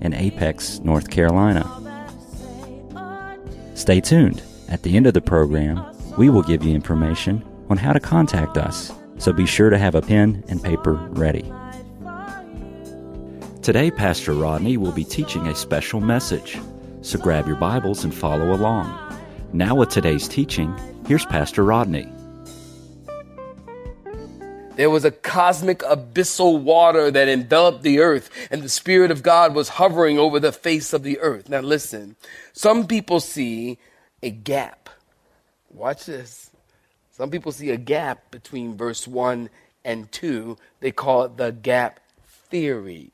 in Apex, North Carolina. Stay tuned. At the end of the program, we will give you information on how to contact us, so be sure to have a pen and paper ready. Today, Pastor Rodney will be teaching a special message, so grab your Bibles and follow along. Now, with today's teaching, here's Pastor Rodney. There was a cosmic abyssal water that enveloped the earth, and the Spirit of God was hovering over the face of the earth. Now, listen, some people see a gap. Watch this. Some people see a gap between verse 1 and 2. They call it the gap theory.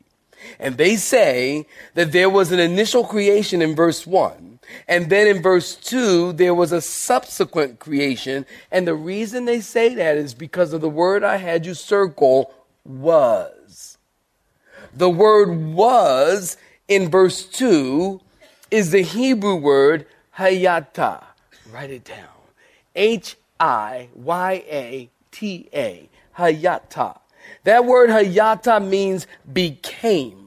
And they say that there was an initial creation in verse 1. And then in verse 2, there was a subsequent creation. And the reason they say that is because of the word I had you circle was. The word was in verse 2 is the Hebrew word hayata. Write it down. H I Y A T A. Hayata. That word hayata means became.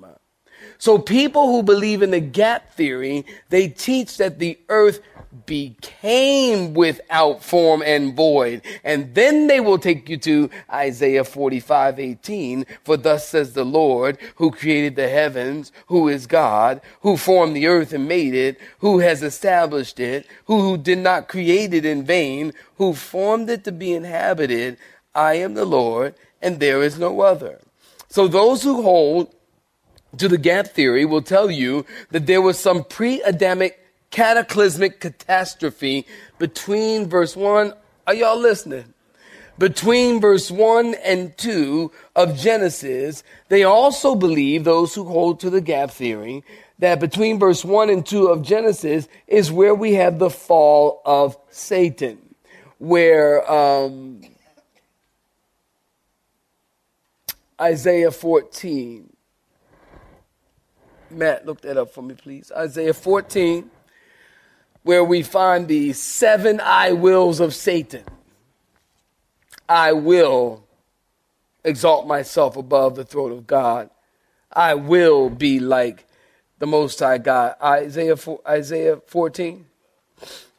So people who believe in the gap theory, they teach that the earth became without form and void. And then they will take you to Isaiah 45, 18. For thus says the Lord, who created the heavens, who is God, who formed the earth and made it, who has established it, who, who did not create it in vain, who formed it to be inhabited. I am the Lord, and there is no other. So those who hold to the gap theory will tell you that there was some pre-Adamic cataclysmic catastrophe between verse 1. Are y'all listening? Between verse 1 and 2 of Genesis, they also believe, those who hold to the gap theory, that between verse 1 and 2 of Genesis is where we have the fall of Satan, where um, Isaiah 14. Matt, look that up for me, please. Isaiah 14, where we find the seven I wills of Satan. I will exalt myself above the throne of God. I will be like the Most High God. Isaiah, Isaiah 14,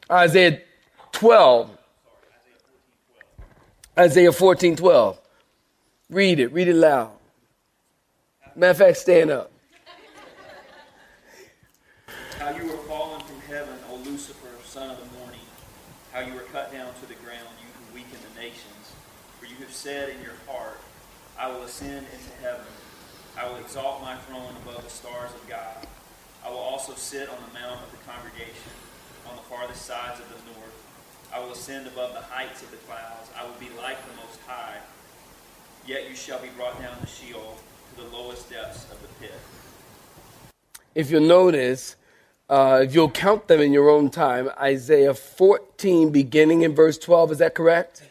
Isaiah 12, Isaiah 14, 12. Read it, read it loud. Matter of fact, stand up. How you were fallen from heaven, O Lucifer, son of the morning. How you were cut down to the ground, you who weaken the nations. For you have said in your heart, I will ascend into heaven. I will exalt my throne above the stars of God. I will also sit on the mount of the congregation, on the farthest sides of the north. I will ascend above the heights of the clouds. I will be like the Most High. Yet you shall be brought down to Sheol, to the lowest depths of the pit. If you'll notice, uh, if you'll count them in your own time, Isaiah 14, beginning in verse 12, is that correct?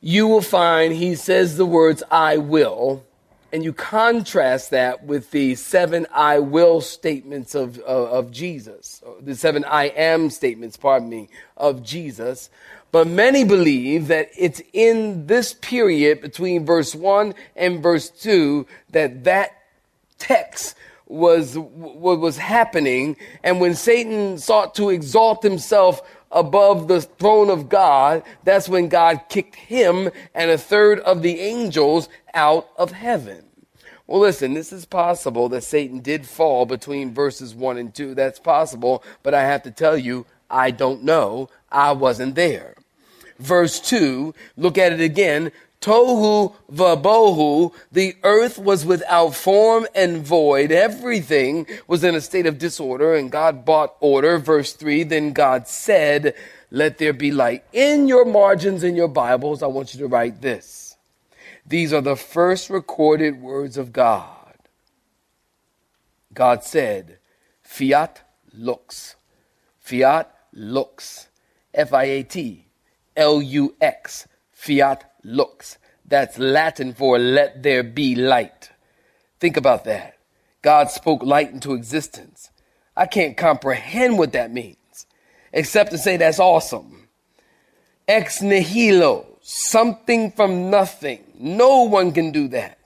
You will find he says the words, I will, and you contrast that with the seven I will statements of, of, of Jesus, the seven I am statements, pardon me, of Jesus. But many believe that it's in this period between verse 1 and verse 2 that that text was what was happening. And when Satan sought to exalt himself above the throne of God, that's when God kicked him and a third of the angels out of heaven. Well, listen, this is possible that Satan did fall between verses 1 and 2. That's possible, but I have to tell you, I don't know. I wasn't there. Verse 2, look at it again. Tohu vabohu, the earth was without form and void. Everything was in a state of disorder and God brought order. Verse 3, then God said, let there be light. In your margins in your Bibles, I want you to write this. These are the first recorded words of God. God said, Fiat lux. Fiat lux. F I A T L U X. Fiat lux. That's Latin for let there be light. Think about that. God spoke light into existence. I can't comprehend what that means, except to say that's awesome. Ex nihilo, something from nothing. No one can do that.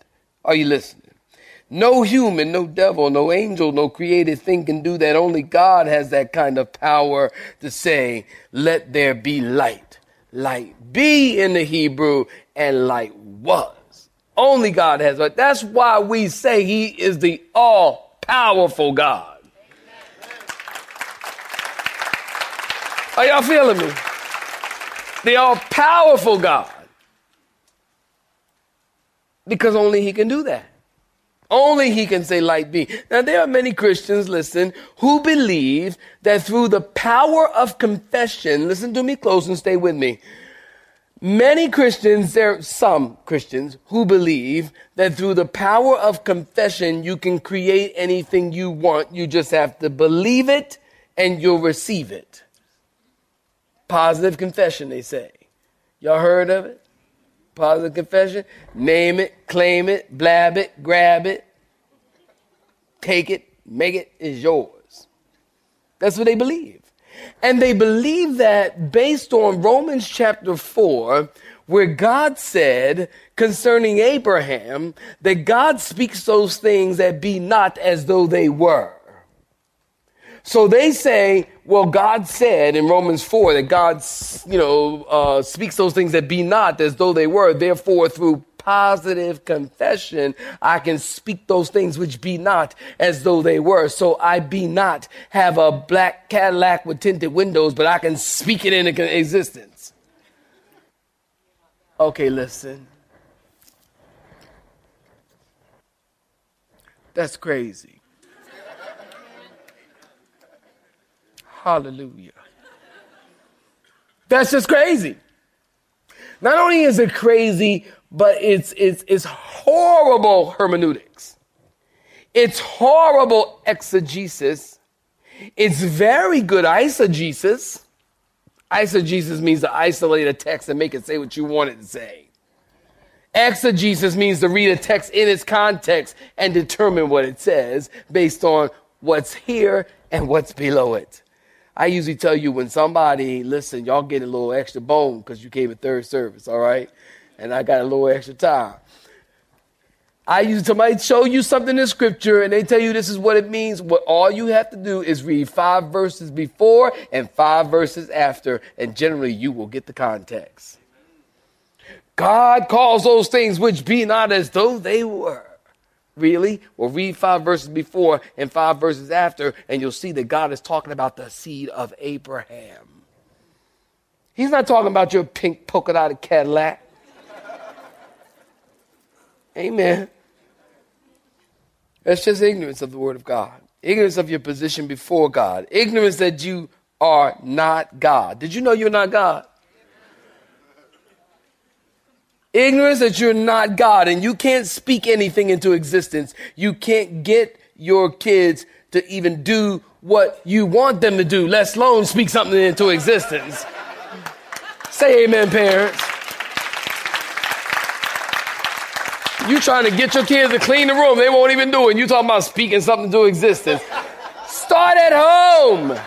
Are you listening? No human, no devil, no angel, no created thing can do that. Only God has that kind of power to say, let there be light. Light be in the Hebrew and light was. Only God has that. That's why we say he is the all powerful God. Are y'all feeling me? The all powerful God. Because only he can do that. Only he can say light be. Now there are many Christians, listen, who believe that through the power of confession, listen to me close and stay with me. Many Christians, there are some Christians who believe that through the power of confession, you can create anything you want. You just have to believe it and you'll receive it. Positive confession, they say. Y'all heard of it? Positive confession. Name it, claim it, blab it, grab it, take it, make it is yours. That's what they believe. And they believe that based on Romans chapter 4, where God said concerning Abraham that God speaks those things that be not as though they were. So they say, well, God said in Romans 4 that God, you know, uh, speaks those things that be not as though they were. Therefore, through positive confession, I can speak those things which be not as though they were. So I be not have a black Cadillac with tinted windows, but I can speak it into existence. Okay, listen. That's crazy. Hallelujah. That's just crazy. Not only is it crazy, but it's, it's, it's horrible hermeneutics. It's horrible exegesis. It's very good eisegesis. Eisegesis means to isolate a text and make it say what you want it to say. Exegesis means to read a text in its context and determine what it says based on what's here and what's below it. I usually tell you when somebody, listen, y'all get a little extra bone because you came at third service, all right? And I got a little extra time. I usually somebody show you something in scripture and they tell you this is what it means. What all you have to do is read five verses before and five verses after, and generally you will get the context. God calls those things which be not as though they were. Really? Well, read five verses before and five verses after, and you'll see that God is talking about the seed of Abraham. He's not talking about your pink polka dotted Cadillac. Amen. That's just ignorance of the Word of God, ignorance of your position before God, ignorance that you are not God. Did you know you're not God? Ignorance that you're not God and you can't speak anything into existence. You can't get your kids to even do what you want them to do, let alone speak something into existence. Say amen, parents. You trying to get your kids to clean the room, they won't even do it. You talking about speaking something to existence. Start at home.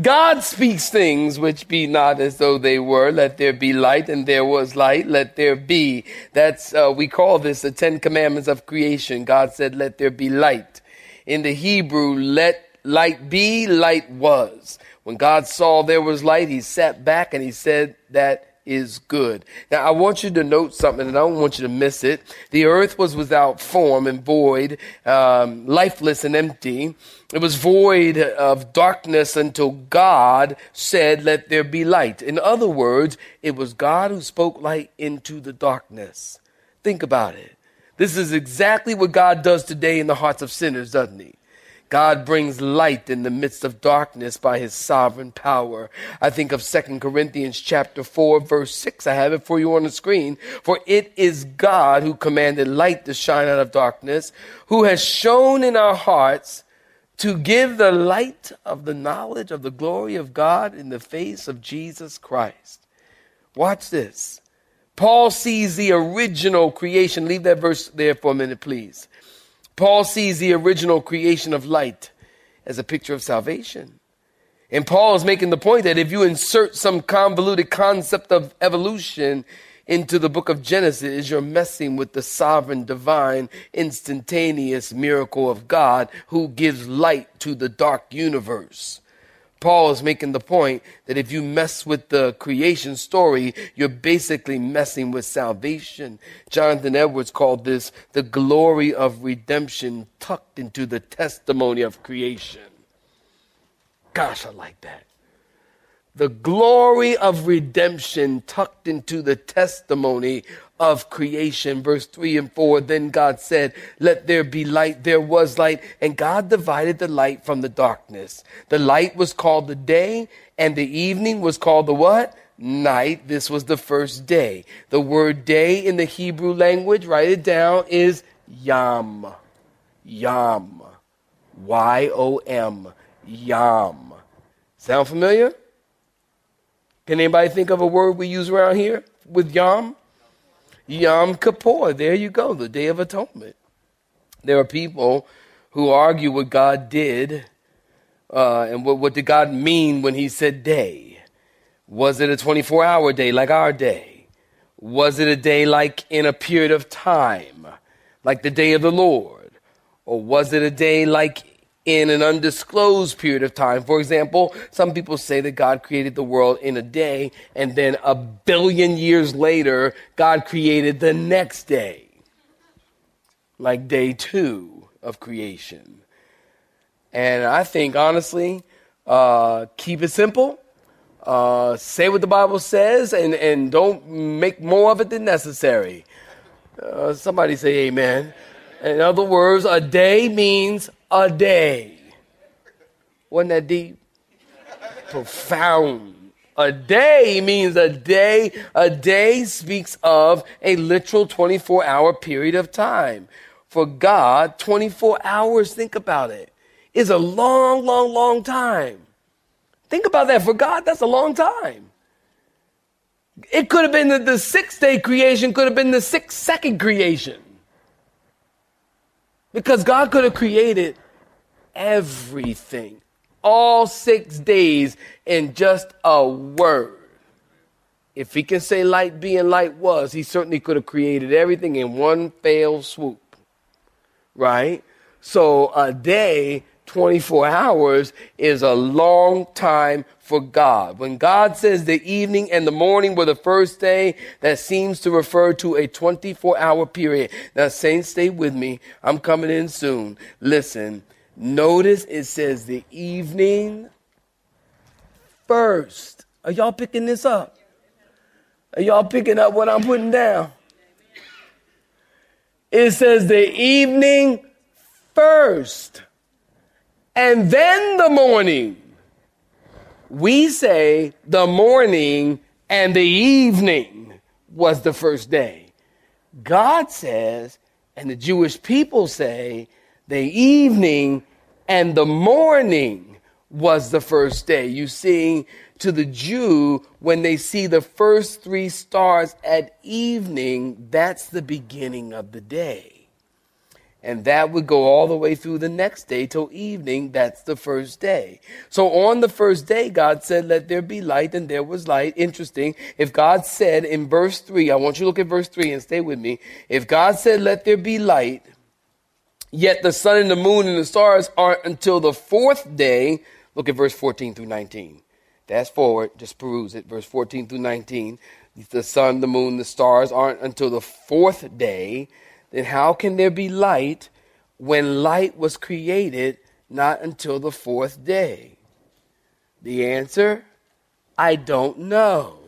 God speaks things which be not as though they were. Let there be light, and there was light. Let there be. That's uh, we call this the Ten Commandments of creation. God said, "Let there be light." In the Hebrew, "Let light be," light was. When God saw there was light, He sat back and He said, "That is good. Now, I want you to note something, and I don't want you to miss it. The earth was without form and void, um, lifeless and empty. It was void of darkness until God said, Let there be light. In other words, it was God who spoke light into the darkness. Think about it. This is exactly what God does today in the hearts of sinners, doesn't He? God brings light in the midst of darkness by his sovereign power. I think of 2 Corinthians chapter 4 verse 6. I have it for you on the screen. For it is God who commanded light to shine out of darkness, who has shown in our hearts to give the light of the knowledge of the glory of God in the face of Jesus Christ. Watch this. Paul sees the original creation. Leave that verse there for a minute, please. Paul sees the original creation of light as a picture of salvation. And Paul is making the point that if you insert some convoluted concept of evolution into the book of Genesis, you're messing with the sovereign, divine, instantaneous miracle of God who gives light to the dark universe. Paul is making the point that if you mess with the creation story, you're basically messing with salvation. Jonathan Edwards called this the glory of redemption tucked into the testimony of creation. Gosh, I like that the glory of redemption tucked into the testimony of creation. Verse 3 and 4 Then God said, Let there be light. There was light. And God divided the light from the darkness. The light was called the day, and the evening was called the what? Night. This was the first day. The word day in the Hebrew language, write it down, is yam. Yom. Y O M. Yom. Sound familiar? Can anybody think of a word we use around here with Yom? Yom Kippur. There you go, the Day of Atonement. There are people who argue what God did uh, and what, what did God mean when He said day. Was it a 24 hour day like our day? Was it a day like in a period of time, like the day of the Lord? Or was it a day like in an undisclosed period of time. For example, some people say that God created the world in a day, and then a billion years later, God created the next day, like day two of creation. And I think, honestly, uh, keep it simple. Uh, say what the Bible says and, and don't make more of it than necessary. Uh, somebody say amen. In other words, a day means a day. Wasn't that deep? Profound. A day means a day. A day speaks of a literal 24 hour period of time. For God, 24 hours, think about it, is a long, long, long time. Think about that. For God, that's a long time. It could have been the, the six day creation, could have been the six second creation. Because God could have created everything, all six days in just a word. If he can say light be and light was, he certainly could have created everything in one fell swoop. Right? So a day 24 hours is a long time for God. When God says the evening and the morning were the first day, that seems to refer to a 24 hour period. Now, saints, stay with me. I'm coming in soon. Listen, notice it says the evening first. Are y'all picking this up? Are y'all picking up what I'm putting down? It says the evening first and then the morning. We say the morning and the evening was the first day. God says, and the Jewish people say, the evening and the morning was the first day. You see, to the Jew, when they see the first three stars at evening, that's the beginning of the day. And that would go all the way through the next day till evening. That's the first day. So on the first day, God said, let there be light and there was light. Interesting. If God said in verse three, I want you to look at verse three and stay with me. If God said, let there be light, yet the sun and the moon and the stars aren't until the fourth day. Look at verse 14 through 19. Fast forward, just peruse it. Verse 14 through 19. The sun, the moon, the stars aren't until the fourth day then how can there be light when light was created not until the fourth day? The answer I don't know.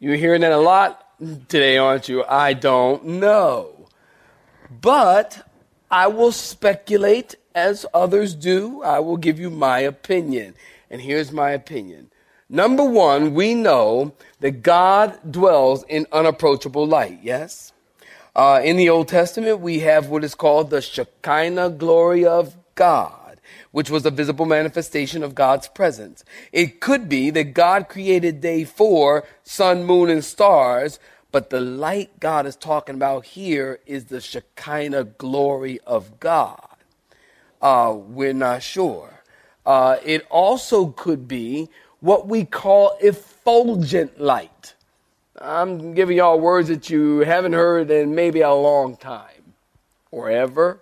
You're hearing that a lot today, aren't you? I don't know. But I will speculate as others do. I will give you my opinion. And here's my opinion. Number one, we know that God dwells in unapproachable light, yes? Uh, in the Old Testament, we have what is called the Shekinah glory of God, which was a visible manifestation of God's presence. It could be that God created day four, sun, moon, and stars, but the light God is talking about here is the Shekinah glory of God. Uh, we're not sure. Uh, it also could be what we call effulgent light. I'm giving y'all words that you haven't heard in maybe a long time or ever.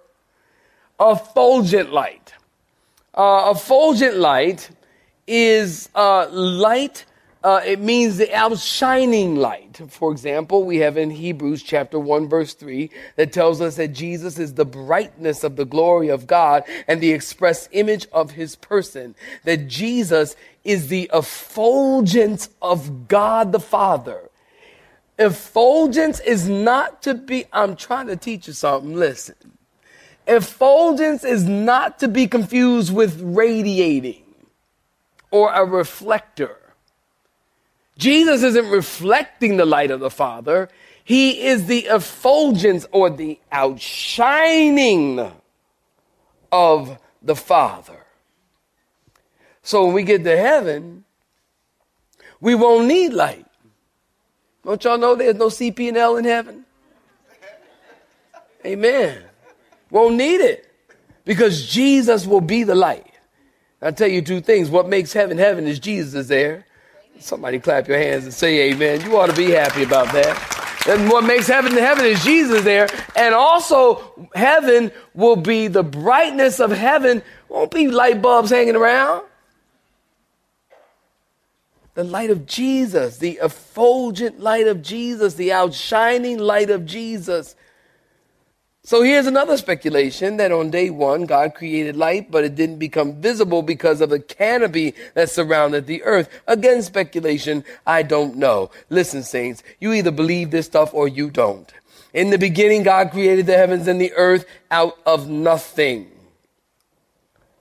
Effulgent light. Uh, effulgent light is uh, light uh, it means the outshining light. For example, we have in Hebrews chapter 1 verse 3 that tells us that Jesus is the brightness of the glory of God and the express image of his person. That Jesus is the effulgence of God the Father. Effulgence is not to be, I'm trying to teach you something, listen. Effulgence is not to be confused with radiating or a reflector. Jesus isn't reflecting the light of the Father. He is the effulgence or the outshining of the Father. So when we get to heaven, we won't need light. Don't y'all know there's no CP and L in heaven? Amen. Won't need it because Jesus will be the light. I'll tell you two things. What makes heaven heaven is Jesus is there. Somebody clap your hands and say amen. You ought to be happy about that. And what makes heaven heaven is Jesus there. And also, heaven will be the brightness of heaven, won't be light bulbs hanging around. The light of Jesus, the effulgent light of Jesus, the outshining light of Jesus so here's another speculation that on day one, God created light, but it didn't become visible because of the canopy that surrounded the earth. Again, speculation, I don't know. Listen, saints, you either believe this stuff or you don't. In the beginning, God created the heavens and the earth out of nothing.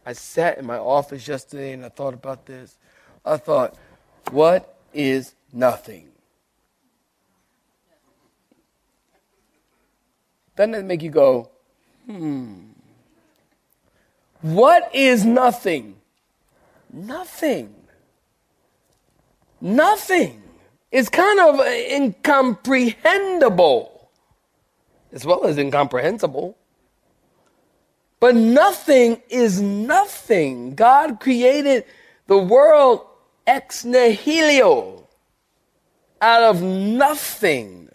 I sat in my office yesterday and I thought about this. I thought, what is nothing? Doesn't it make you go, hmm? What is nothing? Nothing. Nothing. It's kind of incomprehensible as well as incomprehensible. But nothing is nothing. God created the world ex nihilo out of nothing.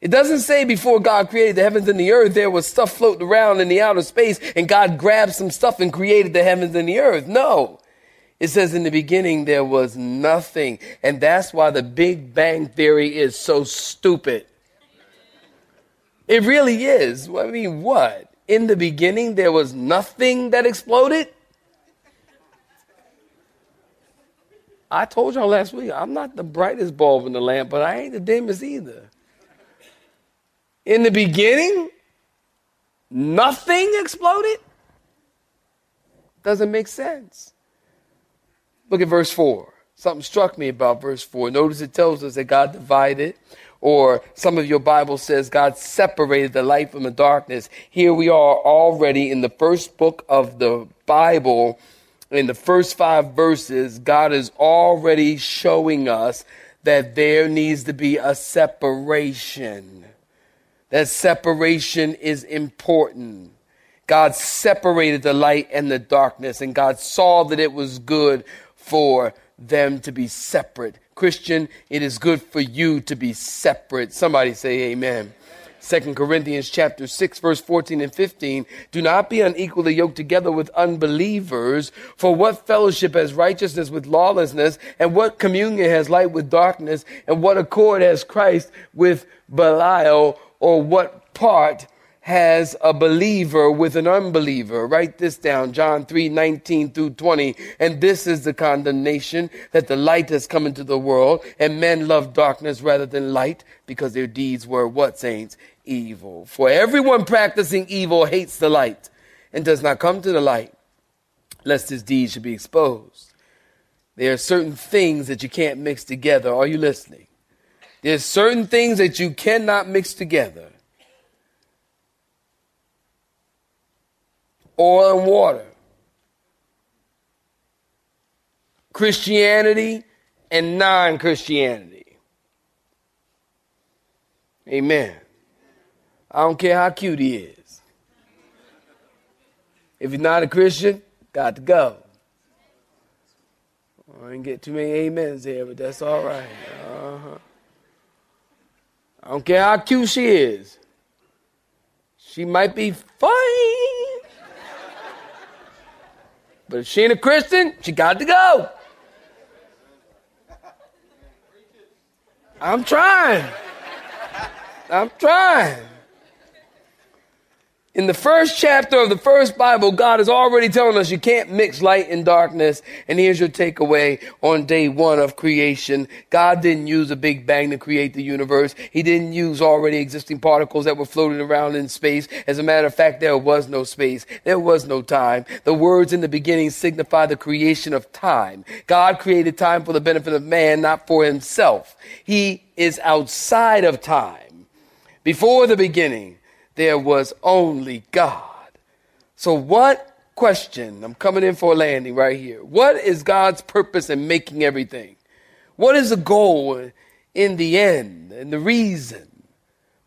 It doesn't say before God created the heavens and the earth, there was stuff floating around in the outer space and God grabbed some stuff and created the heavens and the earth. No. It says in the beginning there was nothing. And that's why the Big Bang Theory is so stupid. It really is. I mean, what? In the beginning there was nothing that exploded? I told y'all last week, I'm not the brightest bulb in the lamp, but I ain't the dimmest either. In the beginning, nothing exploded? Doesn't make sense. Look at verse 4. Something struck me about verse 4. Notice it tells us that God divided, or some of your Bible says God separated the light from the darkness. Here we are already in the first book of the Bible. In the first five verses, God is already showing us that there needs to be a separation that separation is important. God separated the light and the darkness, and God saw that it was good for them to be separate. Christian, it is good for you to be separate. Somebody say amen. Second Corinthians chapter 6 verse 14 and 15. Do not be unequally yoked together with unbelievers. For what fellowship has righteousness with lawlessness? And what communion has light with darkness? And what accord has Christ with Belial? or what part has a believer with an unbeliever. Write this down, John 3, 19 through 20. And this is the condemnation that the light has come into the world and men love darkness rather than light because their deeds were what, saints? Evil. For everyone practicing evil hates the light and does not come to the light lest his deeds should be exposed. There are certain things that you can't mix together. Are you listening? There's certain things that you cannot mix together. oil and water. Christianity and non Christianity. Amen. I don't care how cute he is. If he's not a Christian, got to go. I didn't get too many amens there, but that's all right. Uh-huh. I don't care how cute she is. She might be fine. But if she ain't a Christian, she got to go. I'm trying. I'm trying. In the first chapter of the first Bible, God is already telling us you can't mix light and darkness. And here's your takeaway on day one of creation. God didn't use a big bang to create the universe. He didn't use already existing particles that were floating around in space. As a matter of fact, there was no space. There was no time. The words in the beginning signify the creation of time. God created time for the benefit of man, not for himself. He is outside of time. Before the beginning, there was only God. So, what question? I'm coming in for a landing right here. What is God's purpose in making everything? What is the goal in the end and the reason?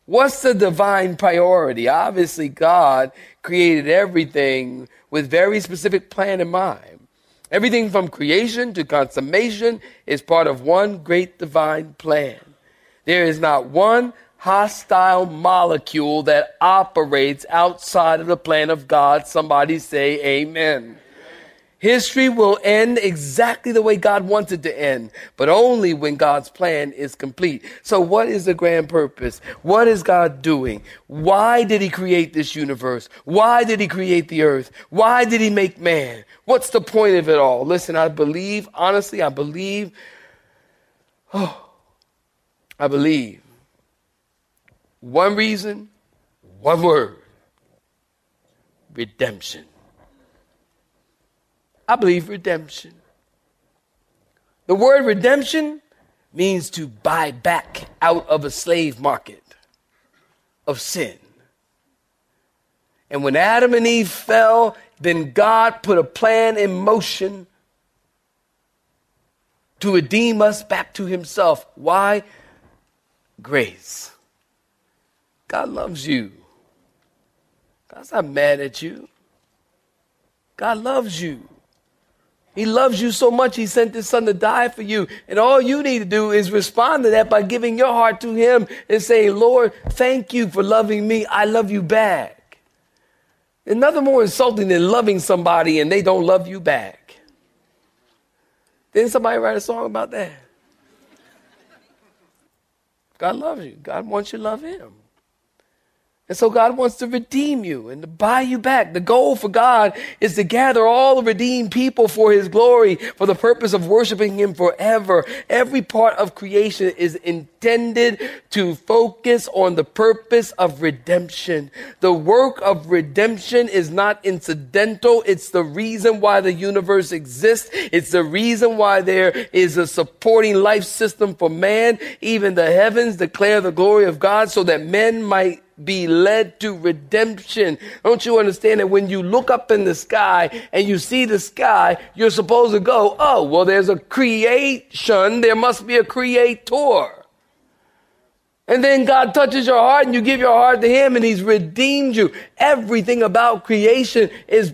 What's the divine priority? Obviously, God created everything with very specific plan in mind. Everything from creation to consummation is part of one great divine plan. There is not one hostile molecule that operates outside of the plan of God. Somebody say amen. History will end exactly the way God wants it to end, but only when God's plan is complete. So what is the grand purpose? What is God doing? Why did he create this universe? Why did he create the earth? Why did he make man? What's the point of it all? Listen, I believe, honestly, I believe, oh, I believe one reason, one word redemption. I believe redemption. The word redemption means to buy back out of a slave market of sin. And when Adam and Eve fell, then God put a plan in motion to redeem us back to himself. Why? Grace. God loves you. God's not mad at you. God loves you. He loves you so much, He sent His Son to die for you. And all you need to do is respond to that by giving your heart to Him and saying, Lord, thank you for loving me. I love you back. There's nothing more insulting than loving somebody and they don't love you back. Didn't somebody write a song about that? God loves you. God wants you to love Him. And so God wants to redeem you and to buy you back. The goal for God is to gather all the redeemed people for his glory, for the purpose of worshiping him forever. Every part of creation is intended to focus on the purpose of redemption. The work of redemption is not incidental. It's the reason why the universe exists. It's the reason why there is a supporting life system for man. Even the heavens declare the glory of God so that men might be led to redemption. Don't you understand that when you look up in the sky and you see the sky, you're supposed to go, oh, well, there's a creation. There must be a creator. And then God touches your heart and you give your heart to Him and He's redeemed you. Everything about creation is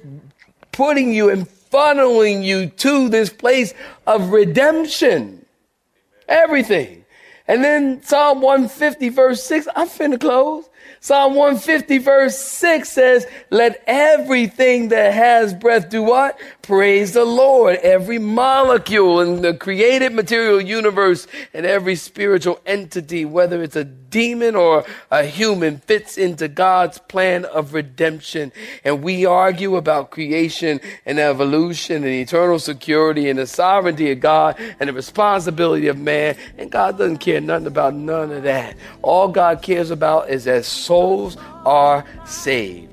putting you and funneling you to this place of redemption. Everything. And then Psalm 150 verse 6, I'm finna close. Psalm 150 verse 6 says, let everything that has breath do what? Praise the Lord. Every molecule in the created material universe and every spiritual entity, whether it's a demon or a human fits into God's plan of redemption. And we argue about creation and evolution and eternal security and the sovereignty of God and the responsibility of man. And God doesn't care nothing about none of that. All God cares about is that souls are saved.